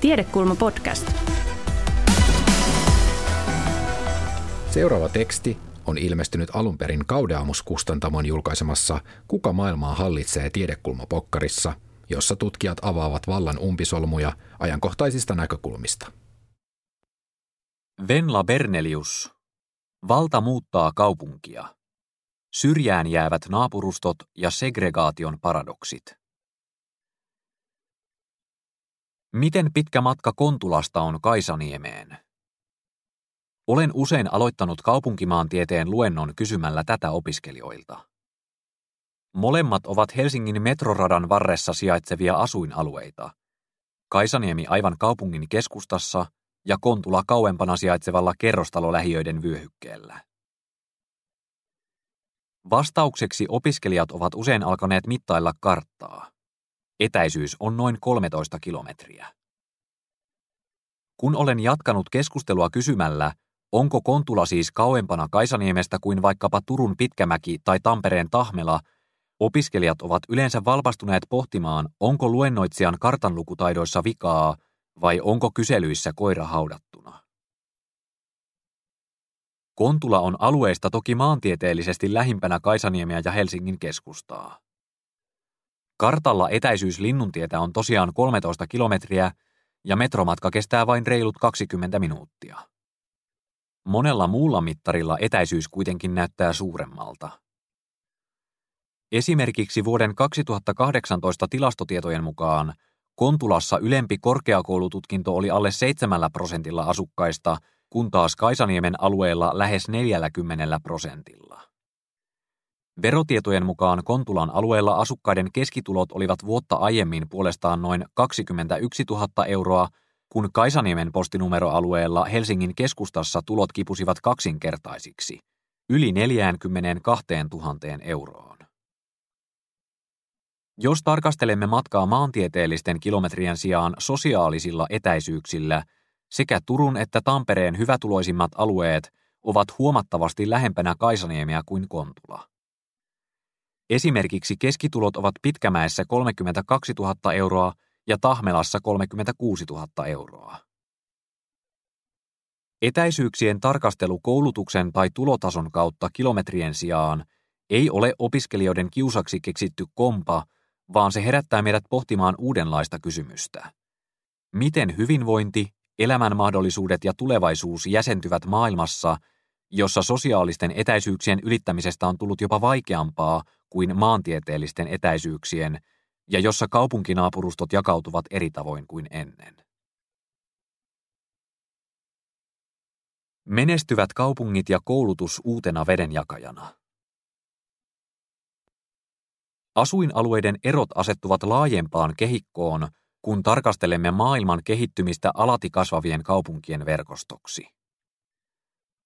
Tiedekulma podcast. Seuraava teksti on ilmestynyt alun perin Kaudeamus-kustantamon julkaisemassa Kuka maailmaa hallitsee tiedekulmapokkarissa, jossa tutkijat avaavat vallan umpisolmuja ajankohtaisista näkökulmista. Venla Bernelius. Valta muuttaa kaupunkia. Syrjään jäävät naapurustot ja segregaation paradoksit. Miten pitkä matka Kontulasta on Kaisaniemeen? Olen usein aloittanut kaupunkimaantieteen luennon kysymällä tätä opiskelijoilta. Molemmat ovat Helsingin metroradan varressa sijaitsevia asuinalueita. Kaisaniemi aivan kaupungin keskustassa ja Kontula kauempana sijaitsevalla kerrostalolähiöiden vyöhykkeellä. Vastaukseksi opiskelijat ovat usein alkaneet mittailla karttaa. Etäisyys on noin 13 kilometriä. Kun olen jatkanut keskustelua kysymällä, onko Kontula siis kauempana Kaisaniemestä kuin vaikkapa Turun Pitkämäki tai Tampereen Tahmela, opiskelijat ovat yleensä valpastuneet pohtimaan, onko luennoitsijan kartanlukutaidoissa vikaa vai onko kyselyissä koira haudattuna. Kontula on alueesta toki maantieteellisesti lähimpänä Kaisaniemiä ja Helsingin keskustaa. Kartalla etäisyys Linnuntietä on tosiaan 13 kilometriä ja metromatka kestää vain reilut 20 minuuttia. Monella muulla mittarilla etäisyys kuitenkin näyttää suuremmalta. Esimerkiksi vuoden 2018 tilastotietojen mukaan Kontulassa ylempi korkeakoulututkinto oli alle 7 prosentilla asukkaista, kun taas Kaisaniemen alueella lähes 40 prosentilla. Verotietojen mukaan Kontulan alueella asukkaiden keskitulot olivat vuotta aiemmin puolestaan noin 21 000 euroa, kun Kaisaniemen postinumeroalueella Helsingin keskustassa tulot kipusivat kaksinkertaisiksi, yli 42 000 euroon. Jos tarkastelemme matkaa maantieteellisten kilometrien sijaan sosiaalisilla etäisyyksillä, sekä Turun että Tampereen hyvätuloisimmat alueet ovat huomattavasti lähempänä Kaisaniemiä kuin Kontula. Esimerkiksi keskitulot ovat Pitkämäessä 32 000 euroa ja Tahmelassa 36 000 euroa. Etäisyyksien tarkastelu koulutuksen tai tulotason kautta kilometrien sijaan ei ole opiskelijoiden kiusaksi keksitty kompa, vaan se herättää meidät pohtimaan uudenlaista kysymystä. Miten hyvinvointi, elämän mahdollisuudet ja tulevaisuus jäsentyvät maailmassa, jossa sosiaalisten etäisyyksien ylittämisestä on tullut jopa vaikeampaa kuin maantieteellisten etäisyyksien ja jossa kaupunkinaapurustot jakautuvat eri tavoin kuin ennen. Menestyvät kaupungit ja koulutus uutena vedenjakajana. Asuinalueiden erot asettuvat laajempaan kehikkoon, kun tarkastelemme maailman kehittymistä alati kasvavien kaupunkien verkostoksi.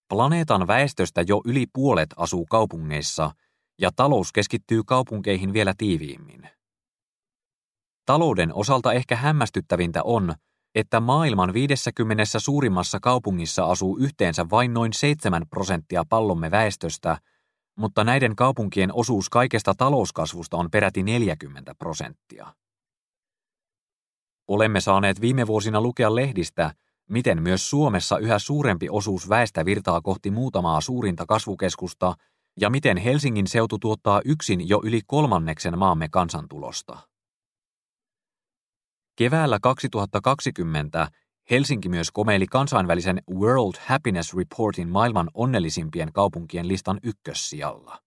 Planeetan väestöstä jo yli puolet asuu kaupungeissa ja talous keskittyy kaupunkeihin vielä tiiviimmin. Talouden osalta ehkä hämmästyttävintä on, että maailman 50 suurimmassa kaupungissa asuu yhteensä vain noin 7 prosenttia pallomme väestöstä, mutta näiden kaupunkien osuus kaikesta talouskasvusta on peräti 40 prosenttia. Olemme saaneet viime vuosina lukea lehdistä, miten myös Suomessa yhä suurempi osuus väestä virtaa kohti muutamaa suurinta kasvukeskusta ja miten Helsingin seutu tuottaa yksin jo yli kolmanneksen maamme kansantulosta. Keväällä 2020 Helsinki myös komeili kansainvälisen World Happiness Reportin maailman onnellisimpien kaupunkien listan ykkössijalla.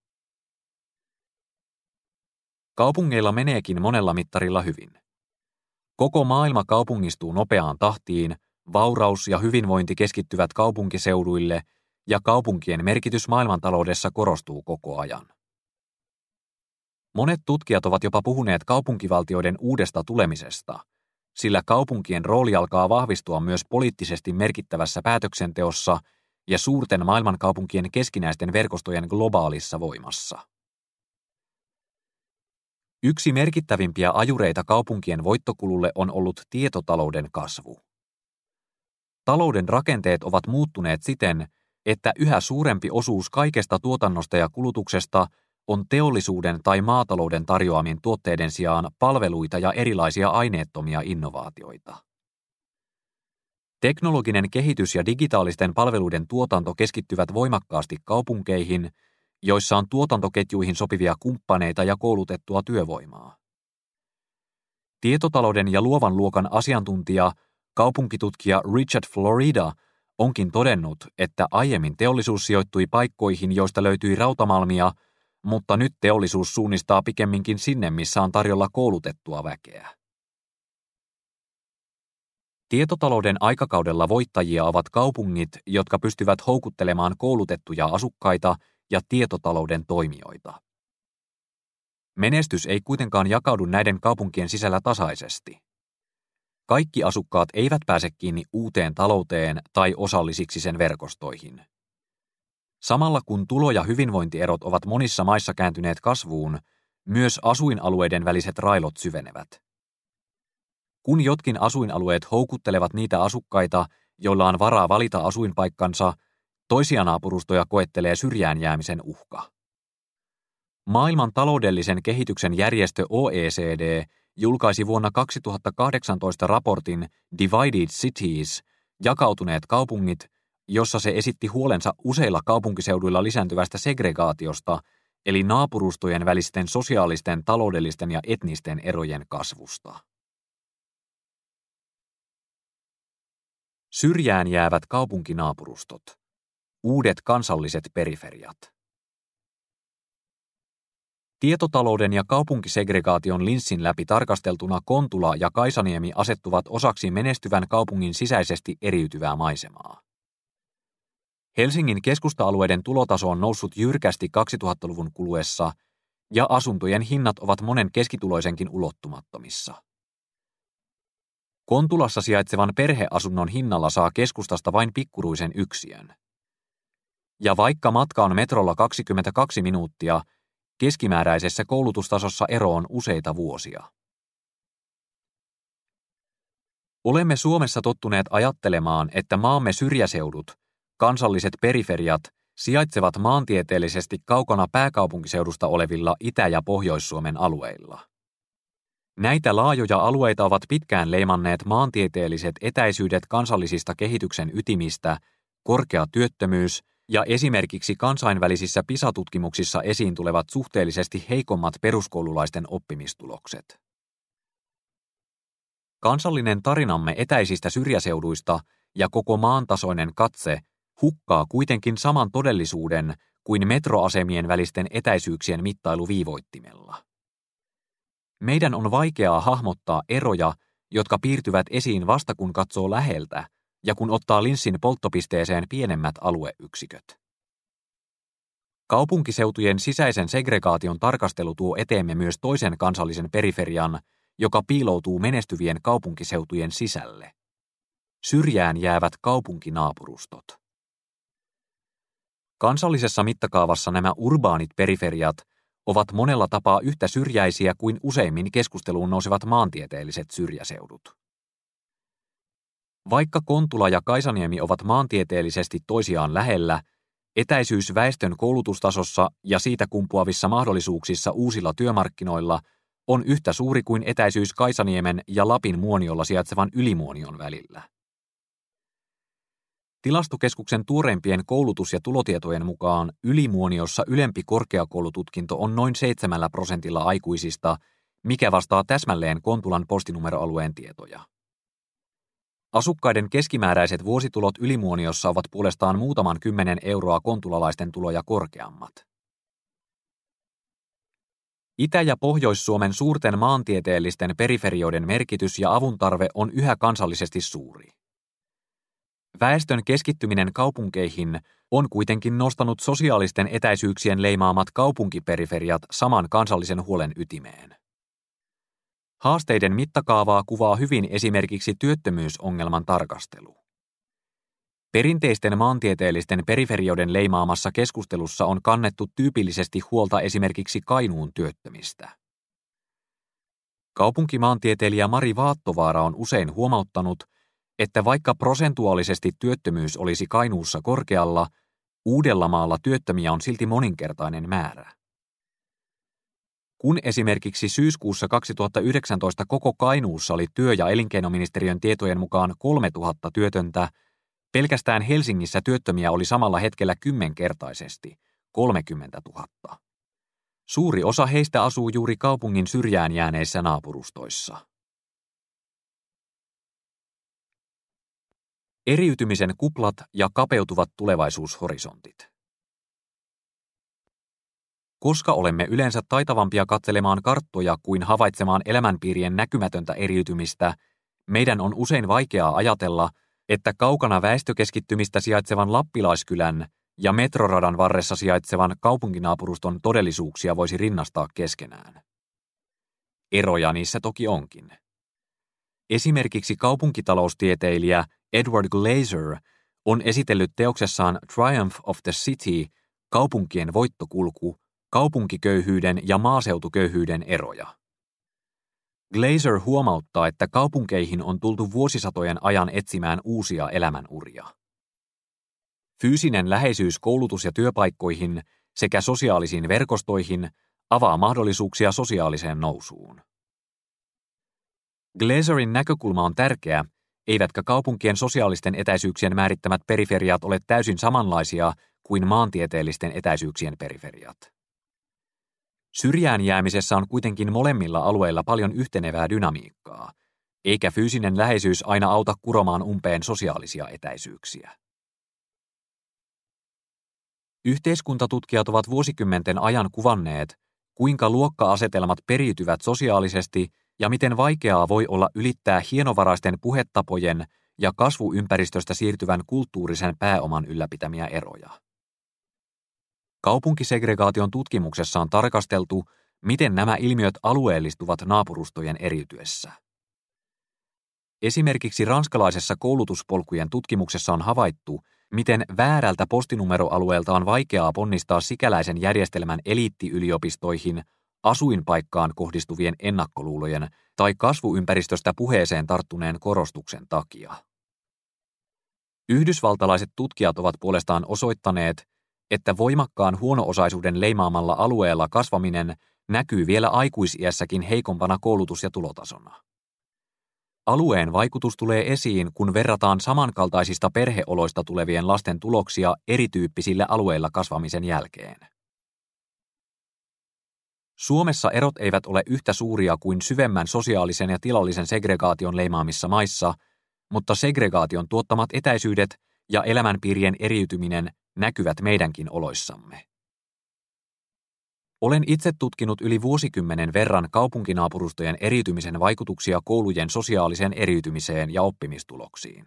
Kaupungeilla meneekin monella mittarilla hyvin. Koko maailma kaupungistuu nopeaan tahtiin, vauraus ja hyvinvointi keskittyvät kaupunkiseuduille ja kaupunkien merkitys maailmantaloudessa korostuu koko ajan. Monet tutkijat ovat jopa puhuneet kaupunkivaltioiden uudesta tulemisesta, sillä kaupunkien rooli alkaa vahvistua myös poliittisesti merkittävässä päätöksenteossa ja suurten maailmankaupunkien keskinäisten verkostojen globaalissa voimassa. Yksi merkittävimpiä ajureita kaupunkien voittokululle on ollut tietotalouden kasvu. Talouden rakenteet ovat muuttuneet siten, että yhä suurempi osuus kaikesta tuotannosta ja kulutuksesta on teollisuuden tai maatalouden tarjoamin tuotteiden sijaan palveluita ja erilaisia aineettomia innovaatioita. Teknologinen kehitys ja digitaalisten palveluiden tuotanto keskittyvät voimakkaasti kaupunkeihin, joissa on tuotantoketjuihin sopivia kumppaneita ja koulutettua työvoimaa. Tietotalouden ja luovan luokan asiantuntija, kaupunkitutkija Richard Florida onkin todennut, että aiemmin teollisuus sijoittui paikkoihin, joista löytyi rautamalmia, mutta nyt teollisuus suunnistaa pikemminkin sinne, missä on tarjolla koulutettua väkeä. Tietotalouden aikakaudella voittajia ovat kaupungit, jotka pystyvät houkuttelemaan koulutettuja asukkaita ja tietotalouden toimijoita. Menestys ei kuitenkaan jakaudu näiden kaupunkien sisällä tasaisesti. Kaikki asukkaat eivät pääse kiinni uuteen talouteen tai osallisiksi sen verkostoihin. Samalla kun tulo- ja hyvinvointierot ovat monissa maissa kääntyneet kasvuun, myös asuinalueiden väliset railot syvenevät. Kun jotkin asuinalueet houkuttelevat niitä asukkaita, joilla on varaa valita asuinpaikkansa, toisia naapurustoja koettelee syrjään jäämisen uhka. Maailman taloudellisen kehityksen järjestö OECD julkaisi vuonna 2018 raportin Divided Cities, jakautuneet kaupungit, jossa se esitti huolensa useilla kaupunkiseuduilla lisääntyvästä segregaatiosta, eli naapurustojen välisten sosiaalisten, taloudellisten ja etnisten erojen kasvusta. Syrjään jäävät kaupunkinaapurustot. Uudet kansalliset periferiat. Tietotalouden ja kaupunkisegregaation linssin läpi tarkasteltuna Kontula ja Kaisaniemi asettuvat osaksi menestyvän kaupungin sisäisesti eriytyvää maisemaa. Helsingin keskusta-alueiden tulotaso on noussut jyrkästi 2000-luvun kuluessa ja asuntojen hinnat ovat monen keskituloisenkin ulottumattomissa. Kontulassa sijaitsevan perheasunnon hinnalla saa keskustasta vain pikkuruisen yksiön. Ja vaikka matka on metrolla 22 minuuttia, keskimääräisessä koulutustasossa ero on useita vuosia. Olemme Suomessa tottuneet ajattelemaan, että maamme syrjäseudut, kansalliset periferiat, sijaitsevat maantieteellisesti kaukana pääkaupunkiseudusta olevilla Itä- ja Pohjois-Suomen alueilla. Näitä laajoja alueita ovat pitkään leimanneet maantieteelliset etäisyydet kansallisista kehityksen ytimistä, korkea työttömyys ja esimerkiksi kansainvälisissä PISA-tutkimuksissa esiin tulevat suhteellisesti heikommat peruskoululaisten oppimistulokset. Kansallinen tarinamme etäisistä syrjäseuduista ja koko maantasoinen katse hukkaa kuitenkin saman todellisuuden kuin metroasemien välisten etäisyyksien mittailu viivoittimella. Meidän on vaikeaa hahmottaa eroja, jotka piirtyvät esiin vasta kun katsoo läheltä ja kun ottaa linssin polttopisteeseen pienemmät alueyksiköt. Kaupunkiseutujen sisäisen segregaation tarkastelu tuo eteemme myös toisen kansallisen periferian, joka piiloutuu menestyvien kaupunkiseutujen sisälle. Syrjään jäävät kaupunkinaapurustot. Kansallisessa mittakaavassa nämä urbaanit periferiat ovat monella tapaa yhtä syrjäisiä kuin useimmin keskusteluun nousevat maantieteelliset syrjäseudut. Vaikka Kontula ja Kaisaniemi ovat maantieteellisesti toisiaan lähellä, etäisyys väestön koulutustasossa ja siitä kumpuavissa mahdollisuuksissa uusilla työmarkkinoilla on yhtä suuri kuin etäisyys Kaisaniemen ja Lapin muoniolla sijaitsevan Ylimuonion välillä. Tilastokeskuksen tuoreimpien koulutus- ja tulotietojen mukaan ylimuoniossa ylempi korkeakoulututkinto on noin 7 prosentilla aikuisista, mikä vastaa täsmälleen Kontulan postinumeroalueen tietoja. Asukkaiden keskimääräiset vuositulot ylimuoniossa ovat puolestaan muutaman kymmenen euroa kontulalaisten tuloja korkeammat. Itä- ja Pohjois-Suomen suurten maantieteellisten periferioiden merkitys ja avuntarve on yhä kansallisesti suuri. Väestön keskittyminen kaupunkeihin on kuitenkin nostanut sosiaalisten etäisyyksien leimaamat kaupunkiperiferiat saman kansallisen huolen ytimeen. Haasteiden mittakaavaa kuvaa hyvin esimerkiksi työttömyysongelman tarkastelu. Perinteisten maantieteellisten periferioiden leimaamassa keskustelussa on kannettu tyypillisesti huolta esimerkiksi Kainuun työttömistä. Kaupunkimaantieteilijä Mari Vaattovaara on usein huomauttanut, että vaikka prosentuaalisesti työttömyys olisi Kainuussa korkealla, Uudellamaalla työttömiä on silti moninkertainen määrä. Kun esimerkiksi syyskuussa 2019 koko Kainuussa oli työ- ja elinkeinoministeriön tietojen mukaan 3000 työtöntä, pelkästään Helsingissä työttömiä oli samalla hetkellä kymmenkertaisesti, 30 000. Suuri osa heistä asuu juuri kaupungin syrjään jääneissä naapurustoissa. Eriytymisen kuplat ja kapeutuvat tulevaisuushorisontit. Koska olemme yleensä taitavampia katselemaan karttoja kuin havaitsemaan elämänpiirien näkymätöntä eriytymistä, meidän on usein vaikeaa ajatella, että kaukana väestökeskittymistä sijaitsevan Lappilaiskylän ja metroradan varressa sijaitsevan kaupunkinaapuruston todellisuuksia voisi rinnastaa keskenään. Eroja niissä toki onkin. Esimerkiksi kaupunkitaloustieteilijä Edward Glazer on esitellyt teoksessaan Triumph of the City kaupunkien voittokulku, kaupunkiköyhyyden ja maaseutuköyhyyden eroja. Glazer huomauttaa, että kaupunkeihin on tultu vuosisatojen ajan etsimään uusia elämänuria. Fyysinen läheisyys koulutus- ja työpaikkoihin sekä sosiaalisiin verkostoihin avaa mahdollisuuksia sosiaaliseen nousuun. Glazerin näkökulma on tärkeä, eivätkä kaupunkien sosiaalisten etäisyyksien määrittämät periferiat ole täysin samanlaisia kuin maantieteellisten etäisyyksien periferiat. Syrjään jäämisessä on kuitenkin molemmilla alueilla paljon yhtenevää dynamiikkaa, eikä fyysinen läheisyys aina auta kuromaan umpeen sosiaalisia etäisyyksiä. Yhteiskuntatutkijat ovat vuosikymmenten ajan kuvanneet, kuinka luokka-asetelmat periytyvät sosiaalisesti ja miten vaikeaa voi olla ylittää hienovaraisten puhetapojen ja kasvuympäristöstä siirtyvän kulttuurisen pääoman ylläpitämiä eroja. Kaupunkisegregaation tutkimuksessa on tarkasteltu, miten nämä ilmiöt alueellistuvat naapurustojen eriytyessä. Esimerkiksi ranskalaisessa koulutuspolkujen tutkimuksessa on havaittu, miten väärältä postinumeroalueelta on vaikeaa ponnistaa sikäläisen järjestelmän eliittiyliopistoihin asuinpaikkaan kohdistuvien ennakkoluulojen tai kasvuympäristöstä puheeseen tarttuneen korostuksen takia. Yhdysvaltalaiset tutkijat ovat puolestaan osoittaneet, että voimakkaan huono-osaisuuden leimaamalla alueella kasvaminen näkyy vielä aikuisiässäkin heikompana koulutus- ja tulotasona. Alueen vaikutus tulee esiin, kun verrataan samankaltaisista perheoloista tulevien lasten tuloksia erityyppisillä alueilla kasvamisen jälkeen. Suomessa erot eivät ole yhtä suuria kuin syvemmän sosiaalisen ja tilallisen segregaation leimaamissa maissa, mutta segregaation tuottamat etäisyydet ja elämänpiirien eriytyminen näkyvät meidänkin oloissamme. Olen itse tutkinut yli vuosikymmenen verran kaupunkinaapurustojen eriytymisen vaikutuksia koulujen sosiaaliseen eriytymiseen ja oppimistuloksiin.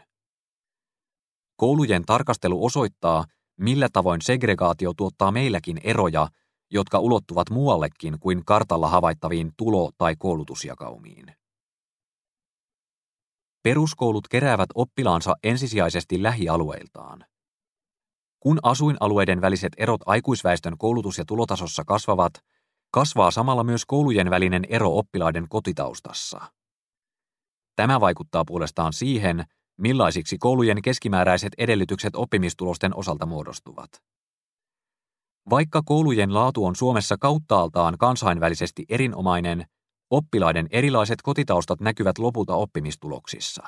Koulujen tarkastelu osoittaa, millä tavoin segregaatio tuottaa meilläkin eroja, jotka ulottuvat muuallekin kuin kartalla havaittaviin tulo- tai koulutusjakaumiin. Peruskoulut keräävät oppilaansa ensisijaisesti lähialueiltaan. Kun asuinalueiden väliset erot aikuisväestön koulutus- ja tulotasossa kasvavat, kasvaa samalla myös koulujen välinen ero oppilaiden kotitaustassa. Tämä vaikuttaa puolestaan siihen, millaisiksi koulujen keskimääräiset edellytykset oppimistulosten osalta muodostuvat. Vaikka koulujen laatu on Suomessa kauttaaltaan kansainvälisesti erinomainen, oppilaiden erilaiset kotitaustat näkyvät lopulta oppimistuloksissa.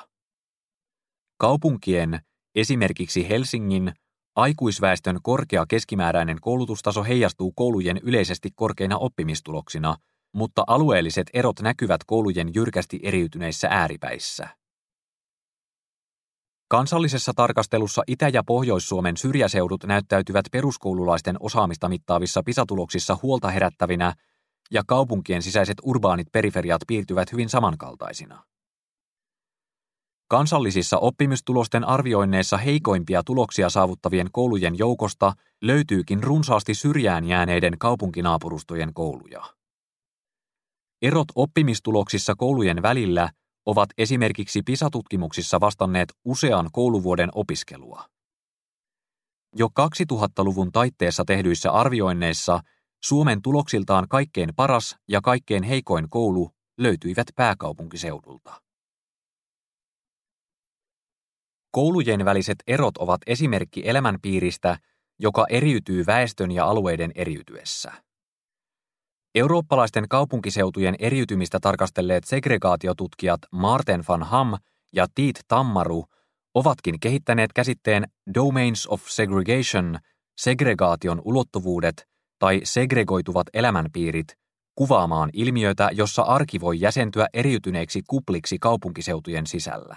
Kaupunkien, esimerkiksi Helsingin, Aikuisväestön korkea keskimääräinen koulutustaso heijastuu koulujen yleisesti korkeina oppimistuloksina, mutta alueelliset erot näkyvät koulujen jyrkästi eriytyneissä ääripäissä. Kansallisessa tarkastelussa Itä- ja Pohjois-Suomen syrjäseudut näyttäytyvät peruskoululaisten osaamista mittaavissa pisatuloksissa huolta herättävinä ja kaupunkien sisäiset urbaanit periferiat piirtyvät hyvin samankaltaisina. Kansallisissa oppimistulosten arvioinneissa heikoimpia tuloksia saavuttavien koulujen joukosta löytyykin runsaasti syrjään jääneiden kaupunkinaapurustojen kouluja. Erot oppimistuloksissa koulujen välillä ovat esimerkiksi PISA-tutkimuksissa vastanneet usean kouluvuoden opiskelua. Jo 2000-luvun taitteessa tehdyissä arvioinneissa Suomen tuloksiltaan kaikkein paras ja kaikkein heikoin koulu löytyivät pääkaupunkiseudulta. Koulujen väliset erot ovat esimerkki elämänpiiristä, joka eriytyy väestön ja alueiden eriytyessä. Eurooppalaisten kaupunkiseutujen eriytymistä tarkastelleet segregaatiotutkijat Marten van Ham ja Tiit Tammaru ovatkin kehittäneet käsitteen Domains of Segregation, segregaation ulottuvuudet tai segregoituvat elämänpiirit kuvaamaan ilmiötä, jossa arki voi jäsentyä eriytyneeksi kupliksi kaupunkiseutujen sisällä.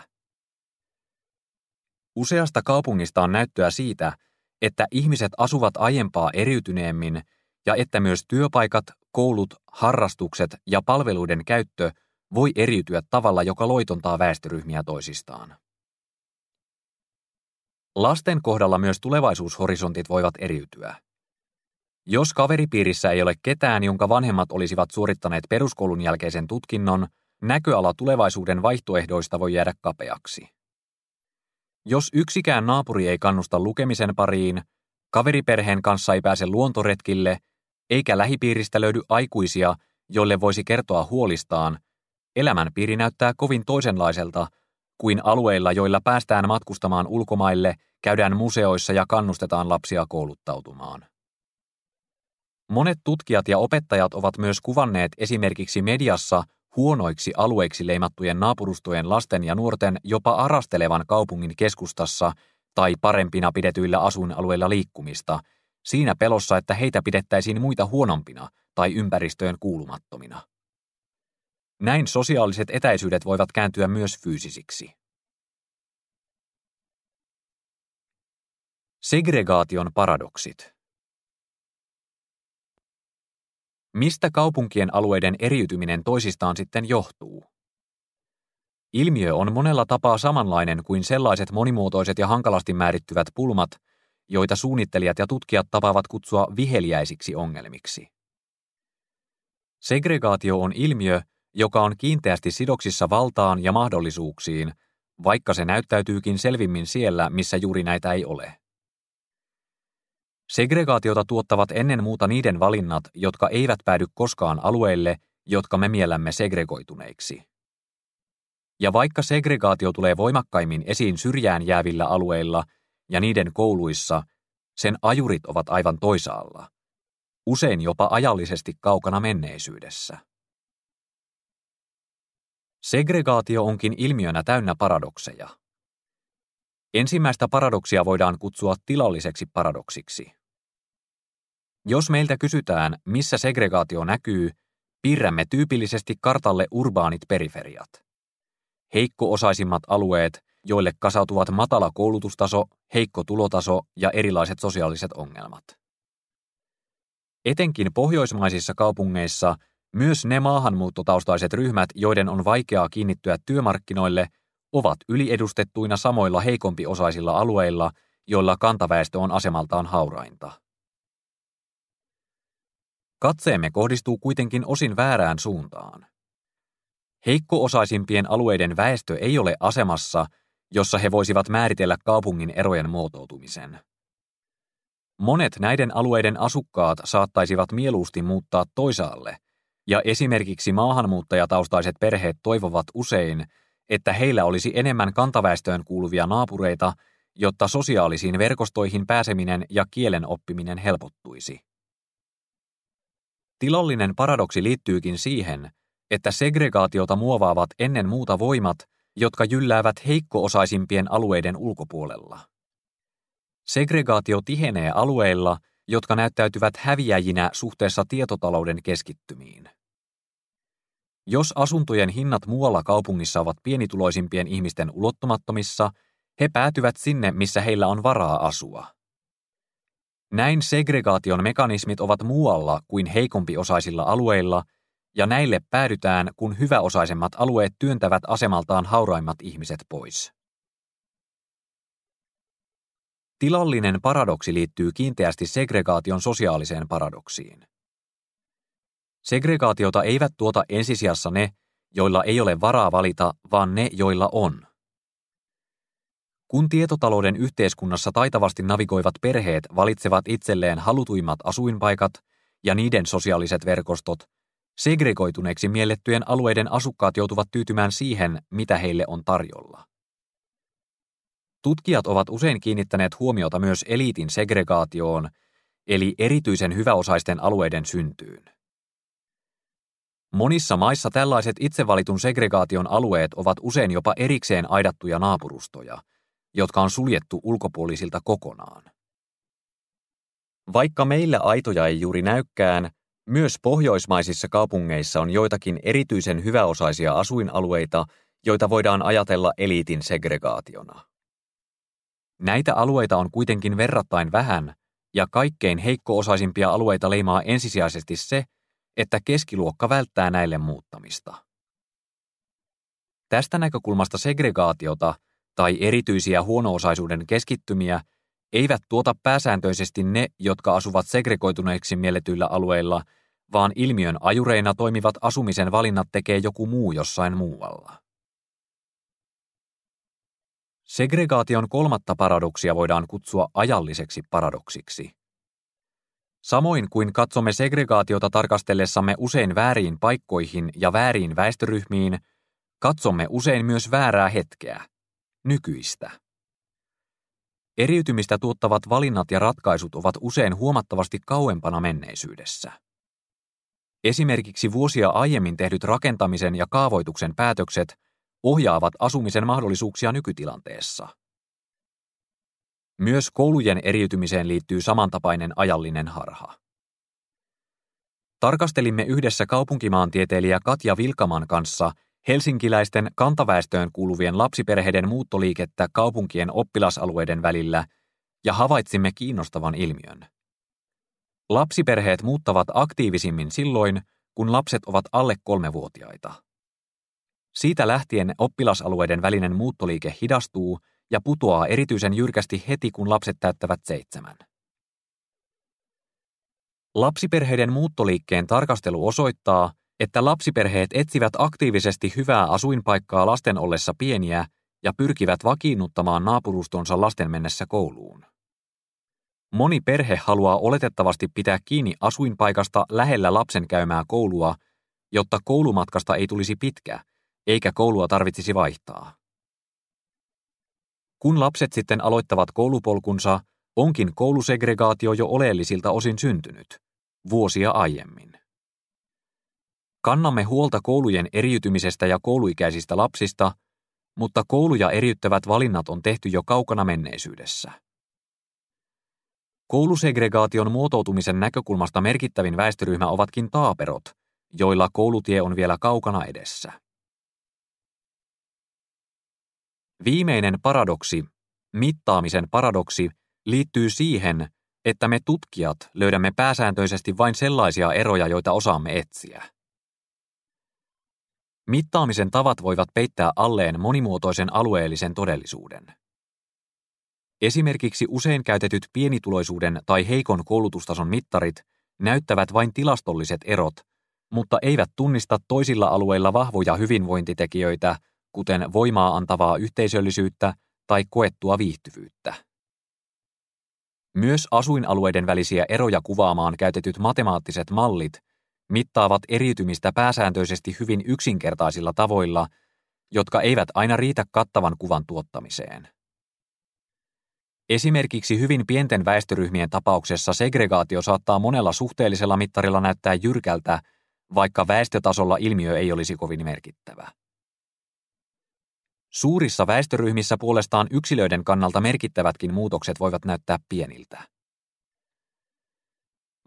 Useasta kaupungista on näyttöä siitä, että ihmiset asuvat aiempaa eriytyneemmin ja että myös työpaikat, koulut, harrastukset ja palveluiden käyttö voi eriytyä tavalla, joka loitontaa väestöryhmiä toisistaan. Lasten kohdalla myös tulevaisuushorisontit voivat eriytyä. Jos kaveripiirissä ei ole ketään, jonka vanhemmat olisivat suorittaneet peruskoulun jälkeisen tutkinnon, näköala tulevaisuuden vaihtoehdoista voi jäädä kapeaksi. Jos yksikään naapuri ei kannusta lukemisen pariin, kaveriperheen kanssa ei pääse luontoretkille, eikä lähipiiristä löydy aikuisia, joille voisi kertoa huolistaan, elämänpiiri näyttää kovin toisenlaiselta kuin alueilla, joilla päästään matkustamaan ulkomaille, käydään museoissa ja kannustetaan lapsia kouluttautumaan. Monet tutkijat ja opettajat ovat myös kuvanneet esimerkiksi mediassa huonoiksi alueiksi leimattujen naapurustojen lasten ja nuorten jopa arastelevan kaupungin keskustassa tai parempina pidetyillä asuinalueilla liikkumista, siinä pelossa, että heitä pidettäisiin muita huonompina tai ympäristöön kuulumattomina. Näin sosiaaliset etäisyydet voivat kääntyä myös fyysisiksi. Segregaation paradoksit. Mistä kaupunkien alueiden eriytyminen toisistaan sitten johtuu? Ilmiö on monella tapaa samanlainen kuin sellaiset monimuotoiset ja hankalasti määrittyvät pulmat, joita suunnittelijat ja tutkijat tapaavat kutsua viheliäisiksi ongelmiksi. Segregaatio on ilmiö, joka on kiinteästi sidoksissa valtaan ja mahdollisuuksiin, vaikka se näyttäytyykin selvimmin siellä, missä juuri näitä ei ole. Segregaatiota tuottavat ennen muuta niiden valinnat, jotka eivät päädy koskaan alueille, jotka me miellämme segregoituneiksi. Ja vaikka segregaatio tulee voimakkaimmin esiin syrjään jäävillä alueilla ja niiden kouluissa, sen ajurit ovat aivan toisaalla, usein jopa ajallisesti kaukana menneisyydessä. Segregaatio onkin ilmiönä täynnä paradokseja. Ensimmäistä paradoksia voidaan kutsua tilalliseksi paradoksiksi. Jos meiltä kysytään, missä segregaatio näkyy, piirrämme tyypillisesti kartalle urbaanit periferiat. Heikko-osaisimmat alueet, joille kasautuvat matala koulutustaso, heikko tulotaso ja erilaiset sosiaaliset ongelmat. Etenkin pohjoismaisissa kaupungeissa myös ne maahanmuuttotaustaiset ryhmät, joiden on vaikeaa kiinnittyä työmarkkinoille, ovat yliedustettuina samoilla heikompiosaisilla alueilla, joilla kantaväestö on asemaltaan haurainta. Katseemme kohdistuu kuitenkin osin väärään suuntaan. Heikko-osaisimpien alueiden väestö ei ole asemassa, jossa he voisivat määritellä kaupungin erojen muotoutumisen. Monet näiden alueiden asukkaat saattaisivat mieluusti muuttaa toisaalle, ja esimerkiksi maahanmuuttajataustaiset perheet toivovat usein, että heillä olisi enemmän kantaväestöön kuuluvia naapureita, jotta sosiaalisiin verkostoihin pääseminen ja kielen oppiminen helpottuisi. Tilallinen paradoksi liittyykin siihen, että segregaatiota muovaavat ennen muuta voimat, jotka jylläävät heikko-osaisimpien alueiden ulkopuolella. Segregaatio tihenee alueilla, jotka näyttäytyvät häviäjinä suhteessa tietotalouden keskittymiin. Jos asuntojen hinnat muualla kaupungissa ovat pienituloisimpien ihmisten ulottumattomissa, he päätyvät sinne, missä heillä on varaa asua. Näin segregaation mekanismit ovat muualla kuin heikompiosaisilla alueilla, ja näille päädytään, kun hyväosaisemmat alueet työntävät asemaltaan hauraimmat ihmiset pois. Tilallinen paradoksi liittyy kiinteästi segregaation sosiaaliseen paradoksiin. Segregaatiota eivät tuota ensisijassa ne, joilla ei ole varaa valita, vaan ne, joilla on. Kun tietotalouden yhteiskunnassa taitavasti navigoivat perheet valitsevat itselleen halutuimmat asuinpaikat ja niiden sosiaaliset verkostot, segregoituneeksi miellettyjen alueiden asukkaat joutuvat tyytymään siihen, mitä heille on tarjolla. Tutkijat ovat usein kiinnittäneet huomiota myös eliitin segregaatioon, eli erityisen hyväosaisten alueiden syntyyn. Monissa maissa tällaiset itsevalitun segregaation alueet ovat usein jopa erikseen aidattuja naapurustoja, jotka on suljettu ulkopuolisilta kokonaan. Vaikka meillä aitoja ei juuri näykään, myös pohjoismaisissa kaupungeissa on joitakin erityisen hyväosaisia asuinalueita, joita voidaan ajatella eliitin segregaationa. Näitä alueita on kuitenkin verrattain vähän, ja kaikkein heikko-osaisimpia alueita leimaa ensisijaisesti se, että keskiluokka välttää näille muuttamista. Tästä näkökulmasta segregaatiota tai erityisiä huono-osaisuuden keskittymiä eivät tuota pääsääntöisesti ne, jotka asuvat segregoituneiksi mielletyillä alueilla, vaan ilmiön ajureina toimivat asumisen valinnat tekee joku muu jossain muualla. Segregaation kolmatta paradoksia voidaan kutsua ajalliseksi paradoksiksi. Samoin kuin katsomme segregaatiota tarkastellessamme usein vääriin paikkoihin ja vääriin väestöryhmiin, katsomme usein myös väärää hetkeä, nykyistä. Eriytymistä tuottavat valinnat ja ratkaisut ovat usein huomattavasti kauempana menneisyydessä. Esimerkiksi vuosia aiemmin tehdyt rakentamisen ja kaavoituksen päätökset ohjaavat asumisen mahdollisuuksia nykytilanteessa. Myös koulujen eriytymiseen liittyy samantapainen ajallinen harha. Tarkastelimme yhdessä kaupunkimaantieteilijä Katja Vilkaman kanssa helsinkiläisten kantaväestöön kuuluvien lapsiperheiden muuttoliikettä kaupunkien oppilasalueiden välillä ja havaitsimme kiinnostavan ilmiön. Lapsiperheet muuttavat aktiivisimmin silloin, kun lapset ovat alle kolmevuotiaita. Siitä lähtien oppilasalueiden välinen muuttoliike hidastuu ja putoaa erityisen jyrkästi heti, kun lapset täyttävät seitsemän. Lapsiperheiden muuttoliikkeen tarkastelu osoittaa, että lapsiperheet etsivät aktiivisesti hyvää asuinpaikkaa lasten ollessa pieniä ja pyrkivät vakiinnuttamaan naapurustonsa lasten mennessä kouluun. Moni perhe haluaa oletettavasti pitää kiinni asuinpaikasta lähellä lapsen käymää koulua, jotta koulumatkasta ei tulisi pitkä, eikä koulua tarvitsisi vaihtaa. Kun lapset sitten aloittavat koulupolkunsa, onkin koulusegregaatio jo oleellisilta osin syntynyt, vuosia aiemmin. Kannamme huolta koulujen eriytymisestä ja kouluikäisistä lapsista, mutta kouluja eriyttävät valinnat on tehty jo kaukana menneisyydessä. Koulusegregaation muotoutumisen näkökulmasta merkittävin väestöryhmä ovatkin taaperot, joilla koulutie on vielä kaukana edessä. Viimeinen paradoksi, mittaamisen paradoksi, liittyy siihen, että me tutkijat löydämme pääsääntöisesti vain sellaisia eroja, joita osaamme etsiä. Mittaamisen tavat voivat peittää alleen monimuotoisen alueellisen todellisuuden. Esimerkiksi usein käytetyt pienituloisuuden tai heikon koulutustason mittarit näyttävät vain tilastolliset erot, mutta eivät tunnista toisilla alueilla vahvoja hyvinvointitekijöitä, kuten voimaa antavaa yhteisöllisyyttä tai koettua viihtyvyyttä. Myös asuinalueiden välisiä eroja kuvaamaan käytetyt matemaattiset mallit mittaavat eriytymistä pääsääntöisesti hyvin yksinkertaisilla tavoilla, jotka eivät aina riitä kattavan kuvan tuottamiseen. Esimerkiksi hyvin pienten väestöryhmien tapauksessa segregaatio saattaa monella suhteellisella mittarilla näyttää jyrkältä, vaikka väestötasolla ilmiö ei olisi kovin merkittävä. Suurissa väestöryhmissä puolestaan yksilöiden kannalta merkittävätkin muutokset voivat näyttää pieniltä.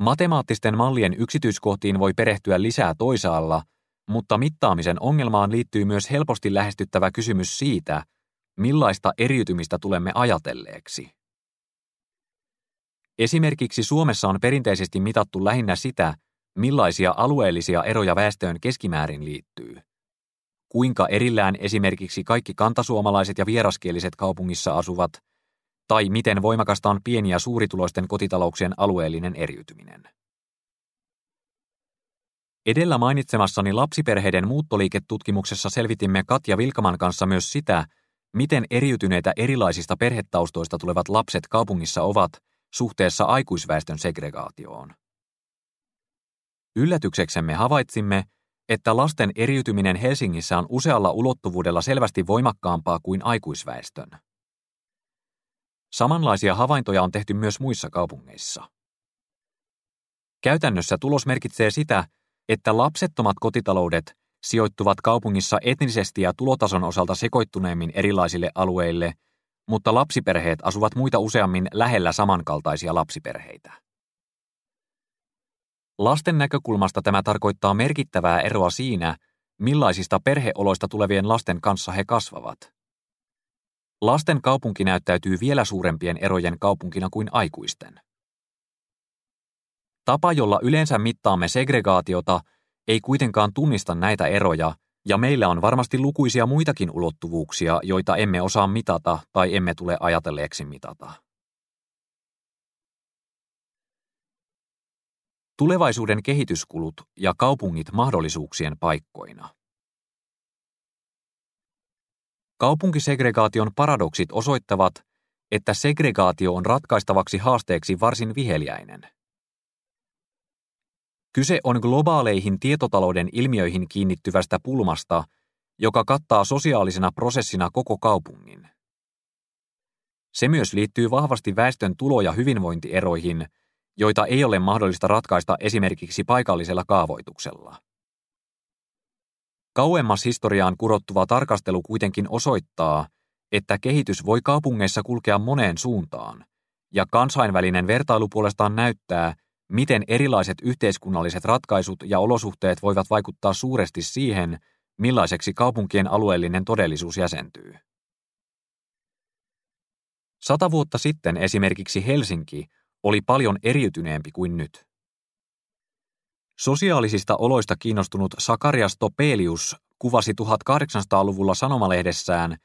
Matemaattisten mallien yksityiskohtiin voi perehtyä lisää toisaalla, mutta mittaamisen ongelmaan liittyy myös helposti lähestyttävä kysymys siitä, millaista eriytymistä tulemme ajatelleeksi. Esimerkiksi Suomessa on perinteisesti mitattu lähinnä sitä, millaisia alueellisia eroja väestöön keskimäärin liittyy. Kuinka erillään esimerkiksi kaikki kantasuomalaiset ja vieraskieliset kaupungissa asuvat, tai miten voimakasta on pieni- ja suurituloisten kotitalouksien alueellinen eriytyminen. Edellä mainitsemassani lapsiperheiden muuttoliiketutkimuksessa selvitimme Katja Vilkaman kanssa myös sitä, miten eriytyneitä erilaisista perhetaustoista tulevat lapset kaupungissa ovat suhteessa aikuisväestön segregaatioon. Yllätykseksemme havaitsimme, että lasten eriytyminen Helsingissä on usealla ulottuvuudella selvästi voimakkaampaa kuin aikuisväestön. Samanlaisia havaintoja on tehty myös muissa kaupungeissa. Käytännössä tulos merkitsee sitä, että lapsettomat kotitaloudet sijoittuvat kaupungissa etnisesti ja tulotason osalta sekoittuneemmin erilaisille alueille, mutta lapsiperheet asuvat muita useammin lähellä samankaltaisia lapsiperheitä. Lasten näkökulmasta tämä tarkoittaa merkittävää eroa siinä, millaisista perheoloista tulevien lasten kanssa he kasvavat. Lasten kaupunki näyttäytyy vielä suurempien erojen kaupunkina kuin aikuisten. Tapa, jolla yleensä mittaamme segregaatiota, ei kuitenkaan tunnista näitä eroja, ja meillä on varmasti lukuisia muitakin ulottuvuuksia, joita emme osaa mitata tai emme tule ajatelleeksi mitata. Tulevaisuuden kehityskulut ja kaupungit mahdollisuuksien paikkoina. Kaupunkisegregaation paradoksit osoittavat, että segregaatio on ratkaistavaksi haasteeksi varsin viheliäinen. Kyse on globaaleihin tietotalouden ilmiöihin kiinnittyvästä pulmasta, joka kattaa sosiaalisena prosessina koko kaupungin. Se myös liittyy vahvasti väestön tulo- ja hyvinvointieroihin, joita ei ole mahdollista ratkaista esimerkiksi paikallisella kaavoituksella. Kauemmas historiaan kurottuva tarkastelu kuitenkin osoittaa, että kehitys voi kaupungeissa kulkea moneen suuntaan, ja kansainvälinen vertailu puolestaan näyttää, miten erilaiset yhteiskunnalliset ratkaisut ja olosuhteet voivat vaikuttaa suuresti siihen, millaiseksi kaupunkien alueellinen todellisuus jäsentyy. Sata vuotta sitten esimerkiksi Helsinki oli paljon eriytyneempi kuin nyt. Sosiaalisista oloista kiinnostunut Sakarias Topelius kuvasi 1800-luvulla sanomalehdessään,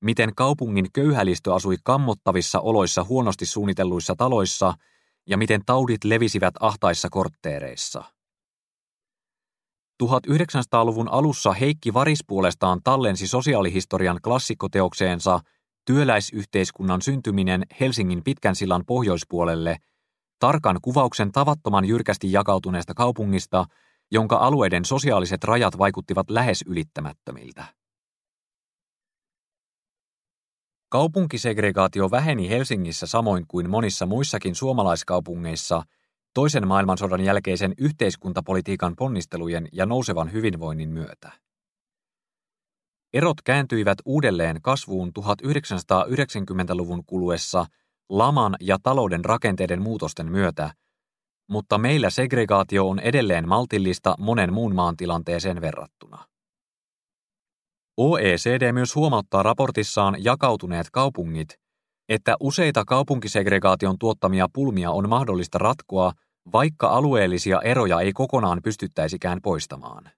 miten kaupungin köyhälistö asui kammottavissa oloissa huonosti suunnitelluissa taloissa ja miten taudit levisivät ahtaissa kortteereissa. 1900-luvun alussa Heikki Varis puolestaan tallensi sosiaalihistorian klassikkoteokseensa Työläisyhteiskunnan syntyminen Helsingin pitkän sillan pohjoispuolelle – tarkan kuvauksen tavattoman jyrkästi jakautuneesta kaupungista, jonka alueiden sosiaaliset rajat vaikuttivat lähes ylittämättömiltä. Kaupunkisegregaatio väheni Helsingissä samoin kuin monissa muissakin suomalaiskaupungeissa toisen maailmansodan jälkeisen yhteiskuntapolitiikan ponnistelujen ja nousevan hyvinvoinnin myötä. Erot kääntyivät uudelleen kasvuun 1990-luvun kuluessa – laman ja talouden rakenteiden muutosten myötä, mutta meillä segregaatio on edelleen maltillista monen muun maan tilanteeseen verrattuna. OECD myös huomauttaa raportissaan jakautuneet kaupungit, että useita kaupunkisegregaation tuottamia pulmia on mahdollista ratkoa, vaikka alueellisia eroja ei kokonaan pystyttäisikään poistamaan.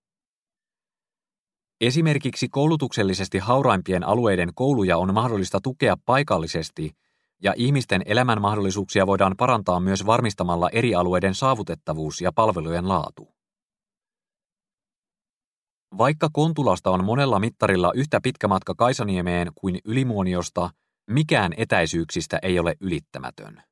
Esimerkiksi koulutuksellisesti hauraimpien alueiden kouluja on mahdollista tukea paikallisesti – ja ihmisten elämänmahdollisuuksia voidaan parantaa myös varmistamalla eri alueiden saavutettavuus ja palvelujen laatu. Vaikka Kontulasta on monella mittarilla yhtä pitkä matka Kaisaniemeen kuin Ylimuoniosta, mikään etäisyyksistä ei ole ylittämätön.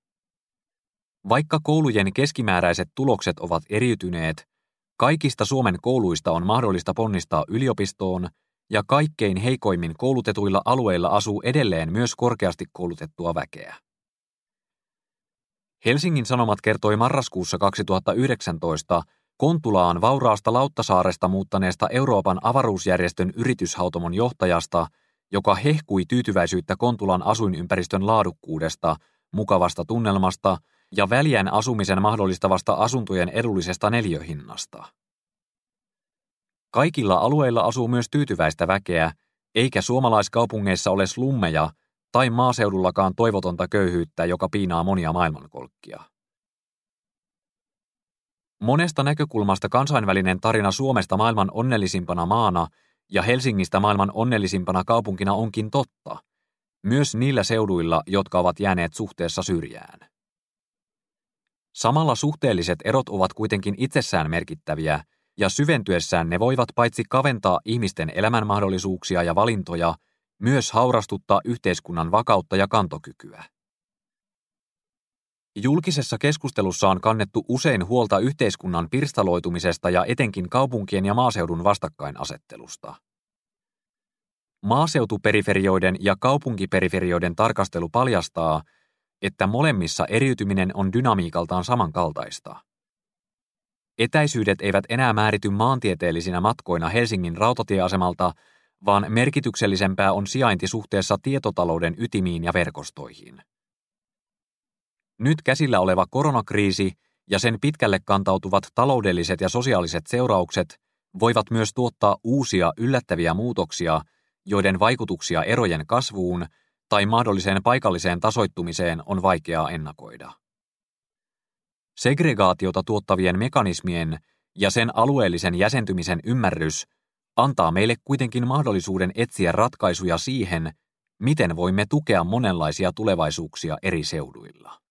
Vaikka koulujen keskimääräiset tulokset ovat eriytyneet, kaikista Suomen kouluista on mahdollista ponnistaa yliopistoon – ja kaikkein heikoimmin koulutetuilla alueilla asuu edelleen myös korkeasti koulutettua väkeä. Helsingin Sanomat kertoi marraskuussa 2019 Kontulaan vauraasta Lauttasaaresta muuttaneesta Euroopan avaruusjärjestön yrityshautomon johtajasta, joka hehkui tyytyväisyyttä Kontulan asuinympäristön laadukkuudesta, mukavasta tunnelmasta ja väljän asumisen mahdollistavasta asuntojen edullisesta neliöhinnasta. Kaikilla alueilla asuu myös tyytyväistä väkeä, eikä suomalaiskaupungeissa ole slummeja tai maaseudullakaan toivotonta köyhyyttä, joka piinaa monia maailmankolkkia. Monesta näkökulmasta kansainvälinen tarina Suomesta maailman onnellisimpana maana ja Helsingistä maailman onnellisimpana kaupunkina onkin totta, myös niillä seuduilla, jotka ovat jääneet suhteessa syrjään. Samalla suhteelliset erot ovat kuitenkin itsessään merkittäviä, ja syventyessään ne voivat paitsi kaventaa ihmisten elämänmahdollisuuksia ja valintoja, myös haurastuttaa yhteiskunnan vakautta ja kantokykyä. Julkisessa keskustelussa on kannettu usein huolta yhteiskunnan pirstaloitumisesta ja etenkin kaupunkien ja maaseudun vastakkainasettelusta. Maaseutuperiferioiden ja kaupunkiperiferioiden tarkastelu paljastaa, että molemmissa eriytyminen on dynamiikaltaan samankaltaista. Etäisyydet eivät enää määrity maantieteellisinä matkoina Helsingin rautatieasemalta, vaan merkityksellisempää on sijainti suhteessa tietotalouden ytimiin ja verkostoihin. Nyt käsillä oleva koronakriisi ja sen pitkälle kantautuvat taloudelliset ja sosiaaliset seuraukset voivat myös tuottaa uusia yllättäviä muutoksia, joiden vaikutuksia erojen kasvuun tai mahdolliseen paikalliseen tasoittumiseen on vaikeaa ennakoida. Segregaatiota tuottavien mekanismien ja sen alueellisen jäsentymisen ymmärrys antaa meille kuitenkin mahdollisuuden etsiä ratkaisuja siihen, miten voimme tukea monenlaisia tulevaisuuksia eri seuduilla.